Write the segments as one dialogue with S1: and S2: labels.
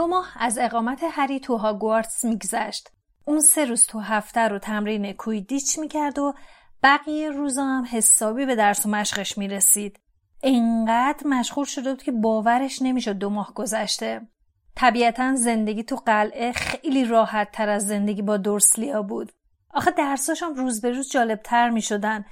S1: دو ماه از اقامت هری تو هاگوارتس میگذشت. اون سه روز تو هفته رو تمرین کویدیچ می‌کرد و بقیه روزا هم حسابی به درس و مشقش می‌رسید. انقدر مشغول شده بود که باورش نمی‌شد دو ماه گذشته. طبیعتا زندگی تو قلعه خیلی راحت تر از زندگی با دورسلیا بود. آخه درساش هم روز به روز جالب تر می شدن.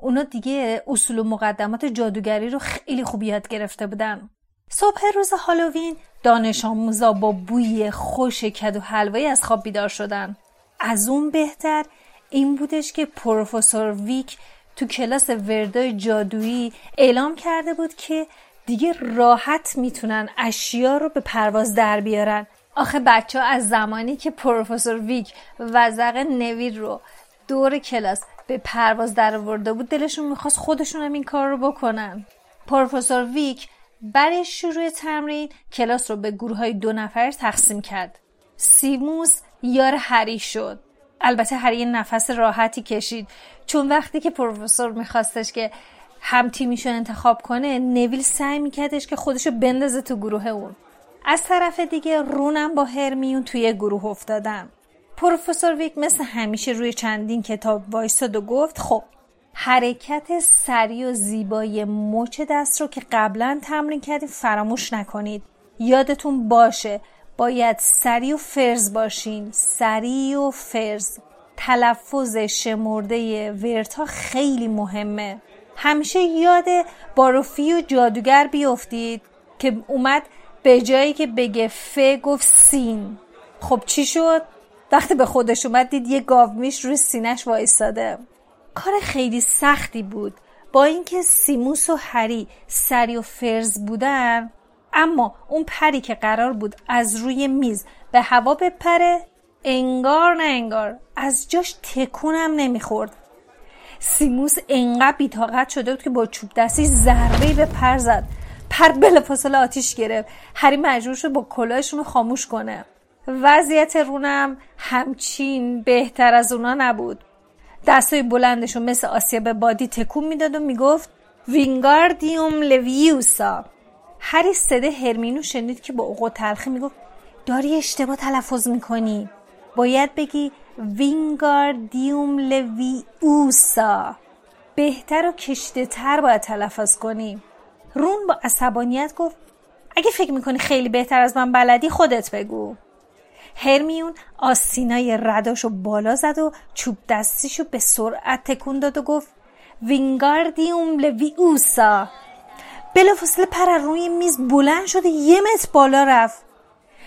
S1: اونا دیگه اصول و مقدمات جادوگری رو خیلی خوب یاد گرفته بودن. صبح روز هالووین دانش آموزا با بوی خوش کدو حلوایی از خواب بیدار شدن. از اون بهتر این بودش که پروفسور ویک تو کلاس وردای جادویی اعلام کرده بود که دیگه راحت می‌تونن اشیا رو به پرواز در بیارن آخه بچه ها از زمانی که پروفسور ویک وزق نوید رو دور کلاس به پرواز در ورده بود دلشون می‌خواست خودشون هم این کار رو بکنن پروفسور ویک برای شروع تمرین کلاس رو به گروه های دو نفر تقسیم کرد. سیموس یار هری شد. البته هری نفس راحتی کشید. چون وقتی که پروفسور میخواستش که هم تیمیشو انتخاب کنه نویل سعی میکردش که خودشو بندازه تو گروه اون. از طرف دیگه رونم با هرمیون توی گروه افتادن. پروفسور ویک مثل همیشه روی چندین کتاب وایستاد و گفت خب حرکت سریع و زیبای مچ دست رو که قبلا تمرین کردیم فراموش نکنید. یادتون باشه باید سریع و فرز باشین. سریع و فرز. تلفظ شمرده ورتا خیلی مهمه. همیشه یاد باروفی و جادوگر بیفتید که اومد به جایی که بگه ف گفت سین. خب چی شد؟ وقتی به خودش اومد دید یه گاومیش روی سینش وایستاده. کار خیلی سختی بود. با اینکه سیموس و هری سری و فرز بودن اما اون پری که قرار بود از روی میز به هوا بپره انگار نه انگار از جاش تکونم نمی‌خورد. سیموس انقدر بیتاقت شده بود که با چوب دستی ضربه به پر زد. پر بلافاصله آتیش گرفت. هری مجبور شد با کلاهش اونو خاموش کنه. وضعیت رونم همچین بهتر از اونا نبود. دستای بلندشون مثل آسیا بادی تکون می‌داد و می‌گفت وینگاردیوم لویوسا. هری صدای هرمیونو شنید که با اوقات تلخی می‌گفت داری اشتباه تلفظ می‌کنی. باید بگی وینگاردیوم لویوسا. بهتر و کشیده تر باید تلفظ کنی. رون با عصبانیت گفت اگه فکر می‌کنی خیلی بهتر از من بلدی خودت بگو. هرمیون آسینای رداشو بالا زد و چوب دستیشو به سرعت تکون داد و گفت وینگاردیوم لویوسا بلافاصله پر روی میز بلند شده یه متر بالا رفت.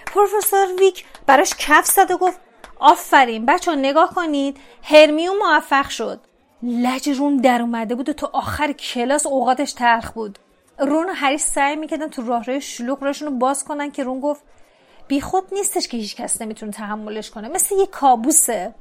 S1: پروفسور ویک براش کف زد و گفت آفرین بچه نگاه کنید هرمیون موفق شد. لج رون در اومده بود و تا آخر کلاس اوقاتش تلخ بود. رون و هری سعی می‌کردن تو راهروی شلوغ راشون رو باز کنن که رون گفت بیخود نیستش که هیچ کس نمی‌تونه تحملش کنه. مثل یه کابوسه.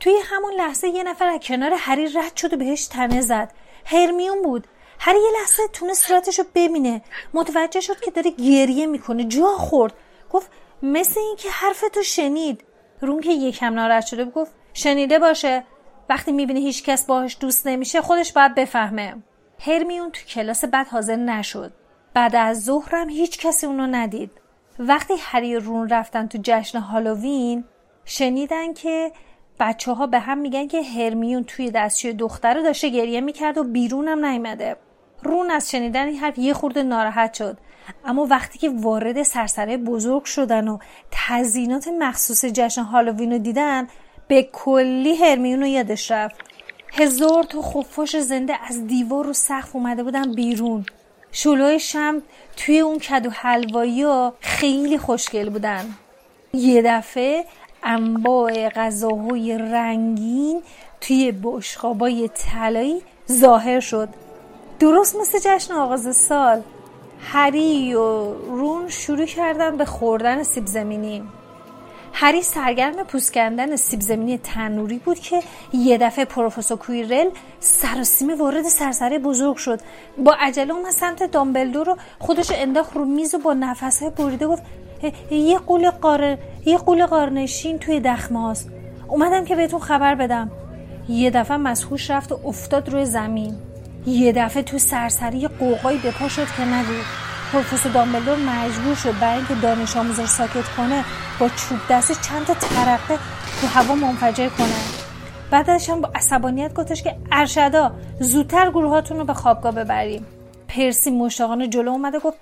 S1: توی همون لحظه یه نفر از کنار هری رد شد و بهش تنه زد. هرمیون بود. هری یه لحظه تونه صورتش رو ببینه. متوجه شد که داره گریه می‌کنه. جا خورد. گفت مثل اینکه حرف تو شنید. رون که یکم ناراحت شده گفت شنیده باشه. وقتی می‌بینه هیچ کس باهاش دوست نمیشه خودش باید بفهمه. هرمیون تو کلاس بعد حاضر نشد. بعد از ظهرم هیچ کسی اونو ندید. وقتی هری رون رفتن تو جشن هالووین شنیدن که بچه ها به هم میگن که هرمیون توی دستشوی دختر رو داشته گریه می‌کرد و بیرونم نیومده. رون از شنیدن این حرف یه خورده ناراحت شد. اما وقتی که وارد سرسره بزرگ شدن و تزیینات مخصوص جشن هالووین رو دیدن به کلی هرمیون رو یادش رفت. هزار تا خفاش زنده از دیوار و سقف اومده بودن بیرون. شلوی شم توی اون کدو حلوایی ها خیلی خوشگل بودن. یه دفعه انواع غذاهای رنگین توی بشقابای طلایی ظاهر شد. درست مثل جشن آغاز سال. هری و رون شروع کردن به خوردن سیب زمینی. هری سرگرم پوست کندن سیب زمینی تنوری بود که یه دفعه پروفسور کویرل سراسیمه وارد سرسره بزرگ شد. با عجله اومد سمت دامبلدور رو خودش انداخت رو میز و با نفسه بریده گفت یه قول قاره یه قول قارنشین توی دخمه هاست اومدم که بهتون خبر بدم. یه دفعه مسخوش رفت و افتاد روی زمین. یه دفعه تو سرسری قوقایی به پا شد که نگو پروفسور دامبلدور مجبور شد برای اینکه دانش آموزش ساکت کنه با چوب دستی چند تا ترقه تو هوا منفجر کنه. بعدش هم با عصبانیت گفتش که ارشدا زودتر گروهاتون رو به خوابگاه ببریم. پرسی مشتاقانه جلو اومده گفت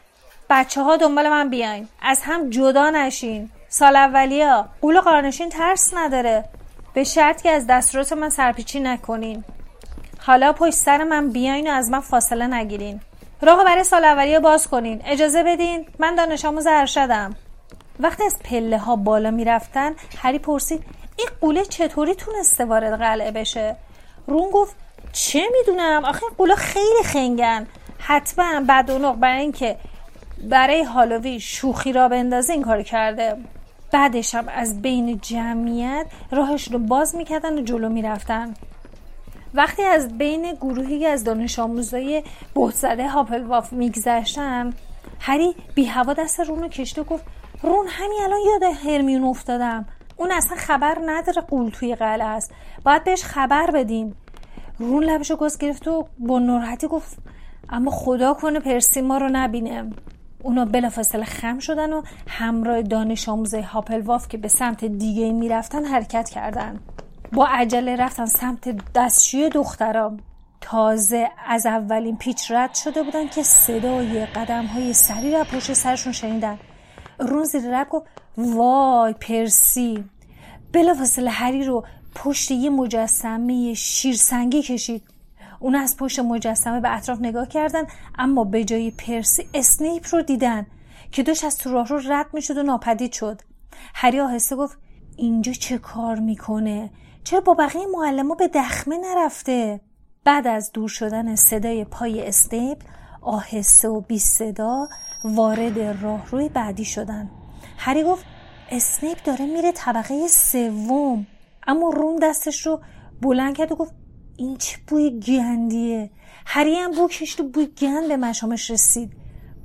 S1: بچه ها دنبال من بیاین. از هم جدا نشین. سال اولیا قول قارنشین ترس نداره. به شرط که از دستورات من سرپیچی نکنین. حالا پشت سر من بیاین و از من فاصله نگیرین. راه برای سال اولیه باز کنین. اجازه بدین. من دانش آموز ارشدم. وقتی از پله ها بالا می‌رفتن هری پرسید این قوله چطوری تونسته وارد قلعه بشه؟ رون گفت چه می‌دونم؟ آخه این قوله خیلی خنگن. حتما بعد اون برای اینکه برای هالووی شوخی را بندازه این کار کرده. بعدش هم از بین جمعیت راهش رو باز می‌کردن و جلو می‌رفتن. وقتی از بین گروهی از دانش آموزای بهزده هاپلواف میگذشتن هری بی هوا دست رون رو کشته گفت رون همین الان یاد هرمیون افتادم. اون اصلا خبر نداره قول توی قلعه است. باید بهش خبر بدیم. رون لبشو گاز گرفت و با ناراحتی گفت اما خدا کنه پرسی ما رو نبینه اونا بلافاصله خم شدن و همراه دانش آموزه هاپلواف که به سمت دیگه می‌رفتن حرکت کردن. با عجله رفتن سمت دستشوی دخترام. تازه از اولین پیچ رد شده بودن که صدای قدم های سری را پشت سرشون شنیدن. رون زیر لب گفت وای پرسی. بلافاصله هری رو پشت یه مجسمه شیرسنگی کشید. اونا از پشت مجسمه به اطراف نگاه کردن اما به جای پرسی اسنیپ رو دیدن که داشت از تو راه رو رد می‌شد و ناپدید شد. هری آهسته گفت اینجا چه کار می‌کنه؟ چرا با بقیه معلما به دخمه نرفته؟ بعد از دور شدن صدای پای اسنیپ آهسته و بی صدا وارد راهروی بعدی شدن. هری گفت اسنیپ داره میره طبقه سوم. اما روم دستش رو بلند کرد و گفت این چه بوی گندیه؟ هری هم بو کشت و بوی گند به مشامش رسید.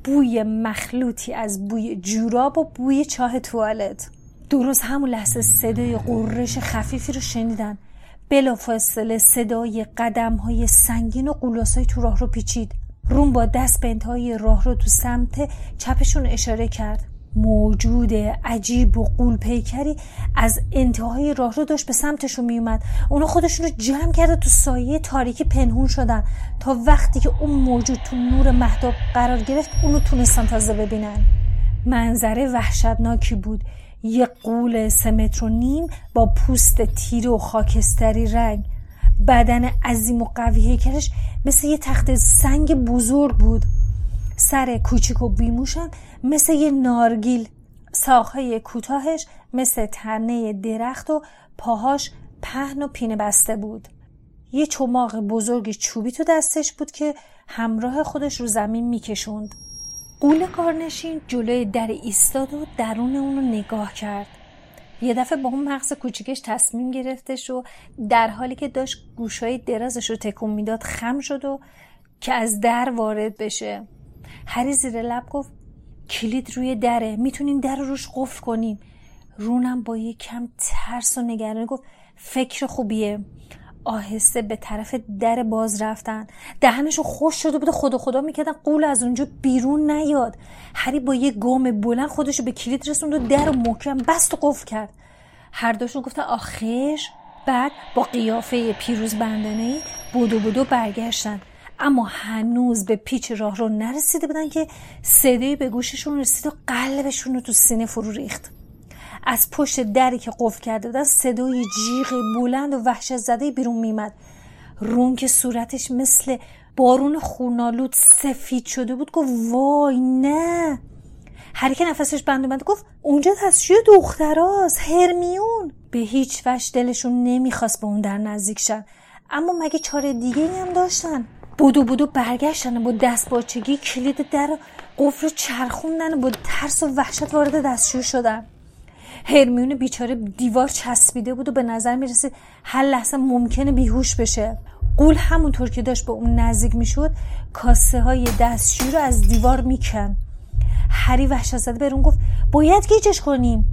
S1: بوی مخلوطی از بوی جوراب و بوی چاه توالت. درست همون لحظه صدای قررش خفیفی رو شنیدن بلافاصله صدای قدم های سنگین و های تو راه رو پیچید. روم با دست به انتهای راه رو تو سمت چپشون اشاره کرد. موجود عجیب و قول پیکری از انتهای راه رو داشت به سمتشون میومد اونا خودشون رو جمع کرده تو سایه تاریکی پنهون شدن. تا وقتی که اون موجود تو نور مهداب قرار گرفت اونو تونستن تازه ببینن. منظره وحشتناکی بود. یه قول سه متر و نیم با پوست تیره و خاکستری رنگ. بدن عظیم و قوی هیکلش مثل یه تخت سنگ بزرگ بود. سر کوچیک و بیموشم مثل یه نارگیل. ساقهای کوتاهش مثل تنه درخت و پاهاش پهن و پینه بسته بود. یه چماق بزرگ چوبی تو دستش بود که همراه خودش رو زمین میکشوند. قول کارنشین جلوی در ایستاد و درون اونو نگاه کرد. یه دفعه با اون مغز کوچیکش تصمیم گرفتش و در حالی که داشت گوشای درازش رو تکون می‌داد خم شد و که از در وارد بشه. هری زیر لب گفت کلید روی دره می‌تونیم در رو روش قفل کنیم. رونم با یه کم ترس و نگرانی گفت فکر خوبیه. آهسته به طرف در باز رفتن. دهنشو خوش شده بوده خدا خدا می‌کردن قول از اونجا بیرون نیاد. هری با یه گام بلند خودشو به کلید رسوند و در و محکم بست و قفل کرد. هر دوشون گفتن آخش. بعد با قیافه پیروز بندنه بودو بودو برگشتن. اما هنوز به پیچ راه رو نرسیده بودن که صدایی به گوششون رسید و قلبشون رو تو سینه فرو ریخت. از پشت دری که قفل کرده بودن صدای جیغ بلند و وحشت زده بیرون میمد رون که صورتش مثل بارون خونالود سفید شده بود گفت وای نه. هری که نفسش بند اومد گفت اونجا دستشوی دختراست هرمیون. به هیچ وجه دلشون نمی‌خواست به اون در نزدیک شن. اما مگه چاره دیگه هم داشتن؟ بودو بودو برگشتن و با دست باچگی کلید در قفل چرخوندن و با ترس و وحشت وارد دستشوی شدن. هرمیون بیچاره دیوار چسبیده بود و به نظر می‌رسید هر لحظه ممکنه بیهوش بشه. قول همونطور که داشت به اون نزدیک می‌شد کاسه های دستشوی رو از دیوار میکن. هری وحشت زده برون گفت باید گیجش کنیم.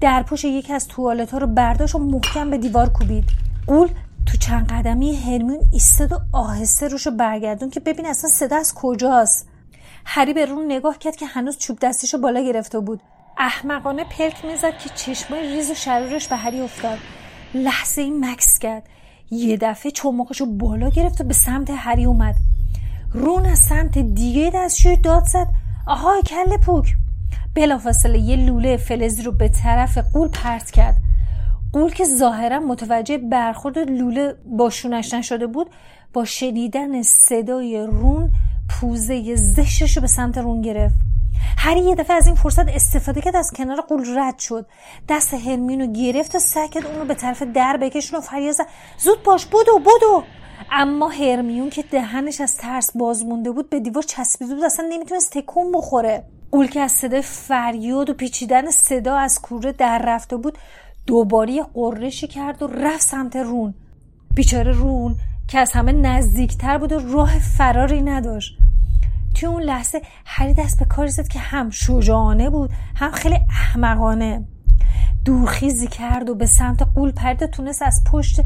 S1: در پشت یکی از توالت ها رو برداشت و محکم به دیوار کوبید. قول تو چند قدمی هرمیون ایستاد و آهسته روشو برگردون که ببین اصلا صدا از کجاست. هری به رون نگاه کرد که هنوز چوب دستیشو بالا گرفته بود. احمقانه پلک می‌زد که چشمای ریز شرورش به هری افتاد. لحظه این مکس کرد. یه دفعه چماقشو بالا گرفت و به سمت هری اومد. رون از سمت دیگه دستشوی داد زد. آهای کل پوک. بلافاصله یه لوله فلزی رو به طرف قول پرت کرد. قول که ظاهرا متوجه برخورد لوله با شونش نشده بود با شنیدن صدای رون پوزه زشتش رو به سمت رون گرفت. هری یه دفعه از این فرصت استفاده کرد از کنار قول رد شد. دست هرمینو گرفت و سکت اون رو به طرف در بکشون و فریاد زود باش بدو بدو. اما هرمیون که دهنش از ترس باز مونده بود به دیوار چسبیده بود اصلا نمی‌تونست تکون بخوره. قول که از صدای فریاد و پیچیدن صدا از کوره در رفته بود دوباره قرشی کرد و رفت سمت رون. بیچاره رون که از همه نزدیکتر بود و راه فراری نداشت. توی اون لحظه هری دست به کاری زد که هم شجاعانه بود هم خیلی احمقانه. دورخیزی کرد و به سمت قول پرده تونست از پشت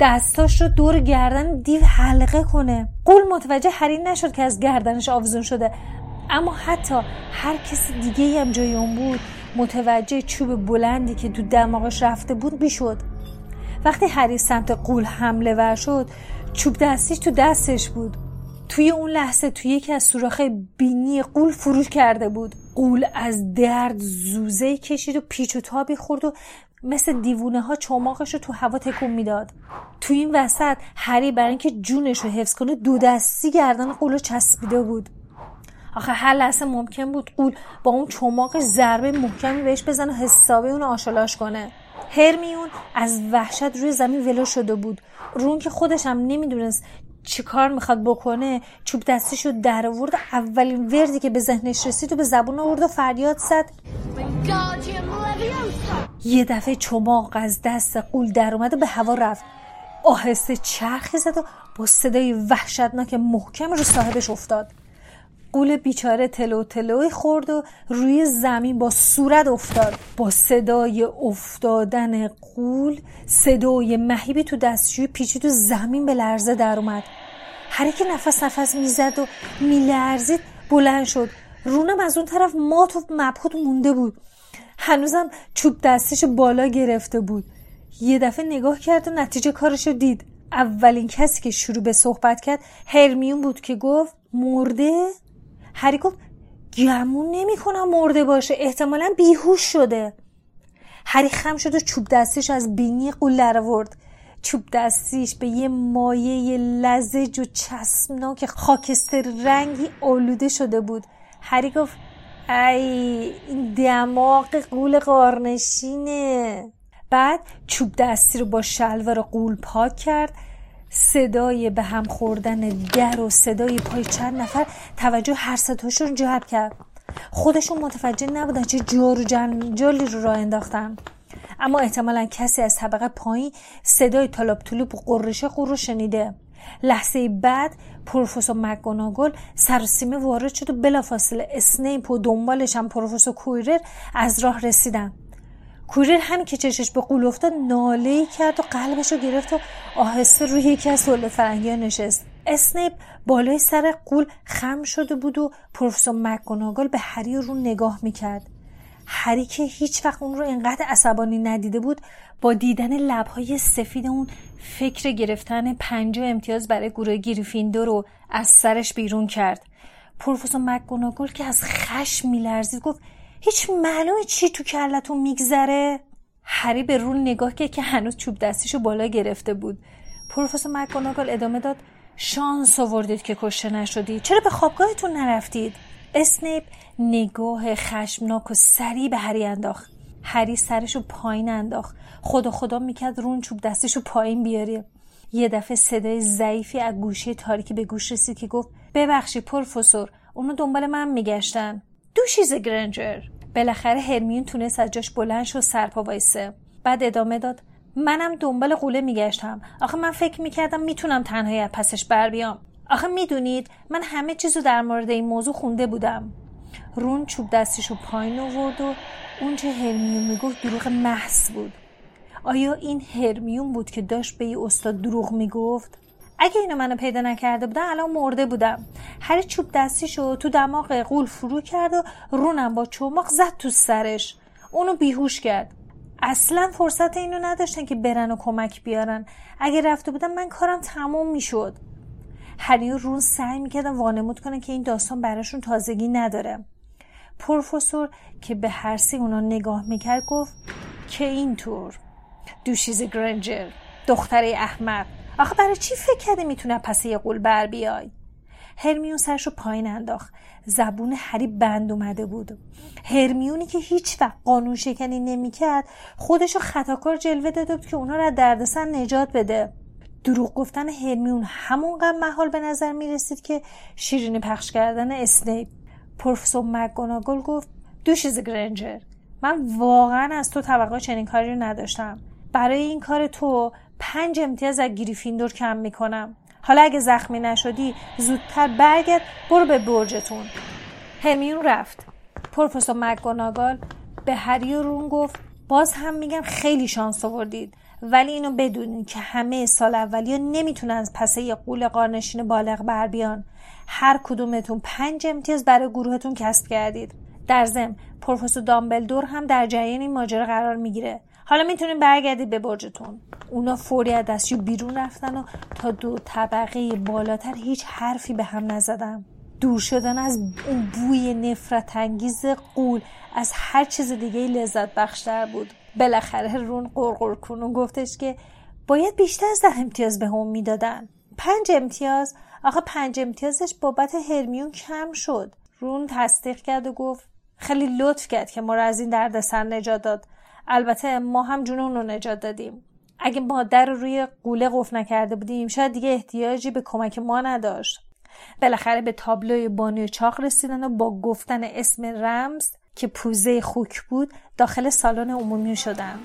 S1: دستاش رو دور گردن دیو حلقه کنه. قول متوجه هری نشد که از گردنش آویزون شده. اما حتی هر کسی دیگه هم جای اون بود متوجه چوب بلندی که تو دماغش رفته بود می‌شد. وقتی هری سمت قول حمله ور شد چوب دستیش تو دستش بود. توی اون لحظه توی یکی از سوراخ بینی قول فرو کرده بود. قول از درد زوزه کشید و پیچ و تابی خورد و مثل دیوونه ها چماقش رو تو هوا تکون می‌داد. توی این وسط هری برای اینکه جونش رو حفظ کنه دو دستی گردن قول رو چسبیده بود. آخه هر لحظه ممکن بود قول با اون چماق ضربه محکمی بهش بزنه و حسابی اون آشلاش کنه. هرمیون از وحشت روی زمین ولو شده بود. رون که خودش هم نمی‌دونست چی کار می‌خواد بکنه؟ چوب دستیشو در آورد. اولین وردی که به ذهنش رسید و به زبون آورد و فریاد زد. یه دفعه چماق از دست قول در اومد و به هوا رفت. آهسته چرخی زد و با صدای وحشتناک محکم رو صاحبش افتاد. قول بیچاره تلو تلوی خورد و روی زمین با صورت افتاد. با صدای افتادن قول صدای مهیبی تو دستشوی پیچید و زمین به لرزه در اومد. هری که نفس نفس می‌زد و میلرزید بلند شد. رونم از اون طرف مات و مبهوت مونده بود. هنوزم چوب دستش بالا گرفته بود. یه دفعه نگاه کرد و نتیجه کارش رو دید. اولین کسی که شروع به صحبت کرد هرمیون بود که گفت مرده؟ هری گفت گمون نمی‌کنم مرده باشه احتمالا بیهوش شده. هری خم شد و چوب دستش از بینی قول آورد. چوب دستیش به یه مایه لزج و چسبناک خاکستر رنگی آلوده شده بود. هری گفت ای این دماغ قول قارنشینه. بعد چوب دستی رو با شلوار قول پاک کرد. صدای به هم خوردن در و صدای پای چند نفر توجه هر ستاشون جلب کرد. خودشون متوجه نبودن چه جور و جنجالی رو راه انداختن. اما احتمالا کسی از طبقه پایین صدای طلاب طلوب قررش قور رو شنیده. لحظه بعد پروفسور مکگوناگل سر سیمه وارد شد و بلافاصله اسنیپ و دنبالش هم پروفسور کویرر از راه رسیدن. کویرر همین که چشش به قول افتاد ناله کرد و قلبش رو گرفت و آهسته روی یکی از سلط فرنگی نشست. اسنیپ بالای سر قول خم شده بود و پروفسور مکگوناگل به هری رو نگاه می‌کرد. هری که هیچ وقت اون رو اینقدر عصبانی ندیده بود با دیدن لبهای سفید اون فکر گرفتن پنج امتیاز برای گروه گریفیندور رو از سرش بیرون کرد. پروفسور مکگوناگل که از خشم میلرزید گفت هیچ معلومه چی تو کلتون میگذره. هری به رون نگاه که که هنوز چوب دستیشو بالا گرفته بود. پروفسور مکگوناگل ادامه داد شانس آوردید که کشته نشدید چرا به خوابگاهتون نرفتید؟ اسنیپ نگاه خشمناک و سریع به هری انداخت. هری سرشو پایین انداخت. خدا خدا می‌کرد رون چوب دستشو پایین بیاره. یه دفعه صدای ضعیفی از گوشه تاریکی به گوش رسید که گفت ببخشید پروفسور اونو دنبال من میگشتن. دو شیز گرنجر بالاخره هرمیون تونست از جاش بلند شد سرپا وایسه. بعد ادامه داد منم دنبال قوله میگشتم. آخه من فکر می‌کردم می‌تونم تنهایی از پسش بر بیام. آخه می‌دونید من همه چیزو در مورد این موضوع خونده بودم. رون چوب دستشو پایین آورد و اونچه هرمیون می‌گفت دروغ محض بود. آیا این هرمیون بود که داشت به یه استاد دروغ می‌گفت؟ اگه اینو منو پیدا نکرده بودن الان مرده بودم. هر چوب دستیشو تو دماغ قول فرو کرد و رونم با چوماق زد تو سرش. اونو بیهوش کرد. اصلا فرصت اینو نداشتن که برن و کمک بیارن. اگه رفته بودن من کارم تموم می‌شد. هری و رون سعی می‌کردن وانمود کنن که این داستان براشون تازگی نداره. پروفسور که به هر سی اونا نگاه می‌کرد گفت که اینطور. دوشیز گرنجر دختره احمق. آخه برای چی فکر کرده می‌تونه پس یه قول بر بیای؟ هرمیون سرشو پایین انداخت. زبون هری بند اومده بود. هرمیونی که هیچ وقت قانون شکنی نمی‌کرد خودشو خطاکار جلوه داده بود که اونا رو از دردسر نجات بده. دروغ گفتن هرمیون همونقدر محال به نظر می‌رسید که شیرینی پخش کردن اسنیپ. پروفسور مکگوناگل گفت دوشیز گرنجر من واقعا از تو توقع چنین کاری رو نداشتم. برای این کار تو پنج امتیاز از گریفیندور کم می‌کنم. حالا اگه زخمی نشدی زودتر برگرد برو به برجتون. هرمیون رفت. پروفسور مکگوناگال به هری و رون گفت باز هم میگم خیلی شانس آوردید. ولی اینو بدونین که همه سال اولی ها نمی‌تونن از پسه یه قول قارنشین بالغ بر بیان. هر کدومتون پنج امتیاز برای گروهتون کسب کردید. در ضمن پروفسور دامبلدور هم در جریان این ماجرا قرار می‌گیره. حالا می‌تونیم برگردید به برجتون. اونا فوری از دستشو بیرون رفتن و تا دو طبقه بالاتر هیچ حرفی به هم نزدن. دور شدن از اون بوی نفرت انگیز قول از هر چیز دیگه لذت بخشتر بود. بالاخره رون قرقر کنون گفتش که باید بیشتر از ده امتیاز به هم می‌دادن. پنج امتیاز؟ آخه پنج امتیازش بابت هرمیون کم شد. رون تصدیق کرد و گفت خیلی لطف کرد که ما رو از این دردسر نجات داد. البته ما هم جون رو نجات دادیم. اگه مادر رو روی قوله قفل نکرده بودیم شاید دیگه احتیاجی به کمک ما نداشت. بالاخره به تابلوی بانوی چاق رسیدن و با گفتن اسم رمز که پوزه خوک بود داخل سالن عمومی شدن.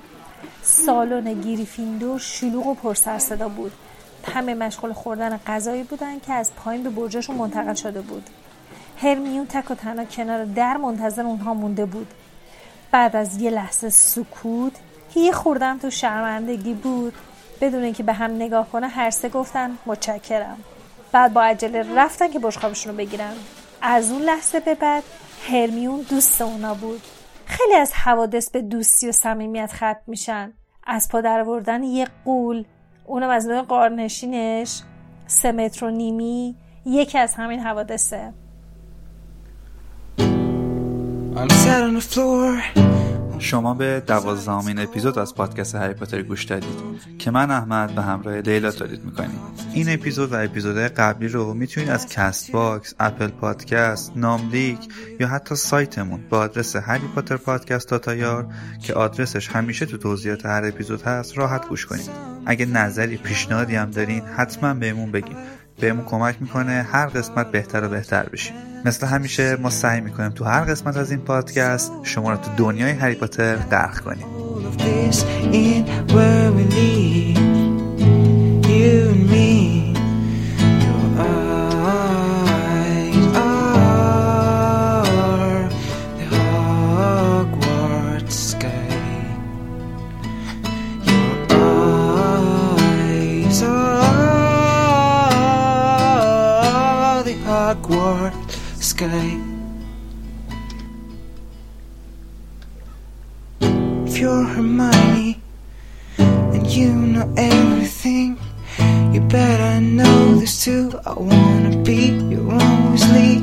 S1: سالن گیریفیندور شلوغ و پرسر صدا بود. همه مشغول خوردن غذایی بودن که از پایین به برجاشون منتقل شده بود. هرمیون تک و تنها کنار در منتظر اونها مونده بود. بعد از یه لحظه سکوت که یه خوردم تو شرمندگی بود. بدون اینکه به هم نگاه کنه هر سه گفتن متشکرم. بعد با عجله رفتن که بشقابشون رو بگیرن. از اون لحظه به بعد هرمیون دوست اونا بود. خیلی از حوادث به دوستی و صمیمیت ختم میشن. از پا درآوردن یه غول اونم از نوع غارنشینش سه متر و نیمی یکی از همین حوادثه.
S2: شما به دوازدهمین اپیزود از پادکست هری پاتر گوش دادید که من احمد به همراه لیلا تولید می‌کنیم. این اپیزود و اپیزودهای قبلی رو می‌تونید از Castbox، Apple Podcast، ناملیک یا حتی سایتمون با آدرس هری پاتر پادکست تاتایار که آدرسش همیشه تو توضیحات هر اپیزود هست راحت گوش کنید. اگه نظری پیشنهادی هم دارین حتما بهمون بگین. بهمون کمک می‌کنه هر قسمت بهتر و بهتر بشیم. مثل همیشه ما سعی می‌کنیم تو هر قسمت از این پادکست شما رو تو دنیای هری پاتر غرق کنیم. You better know this too. I wanna be your only Weasley,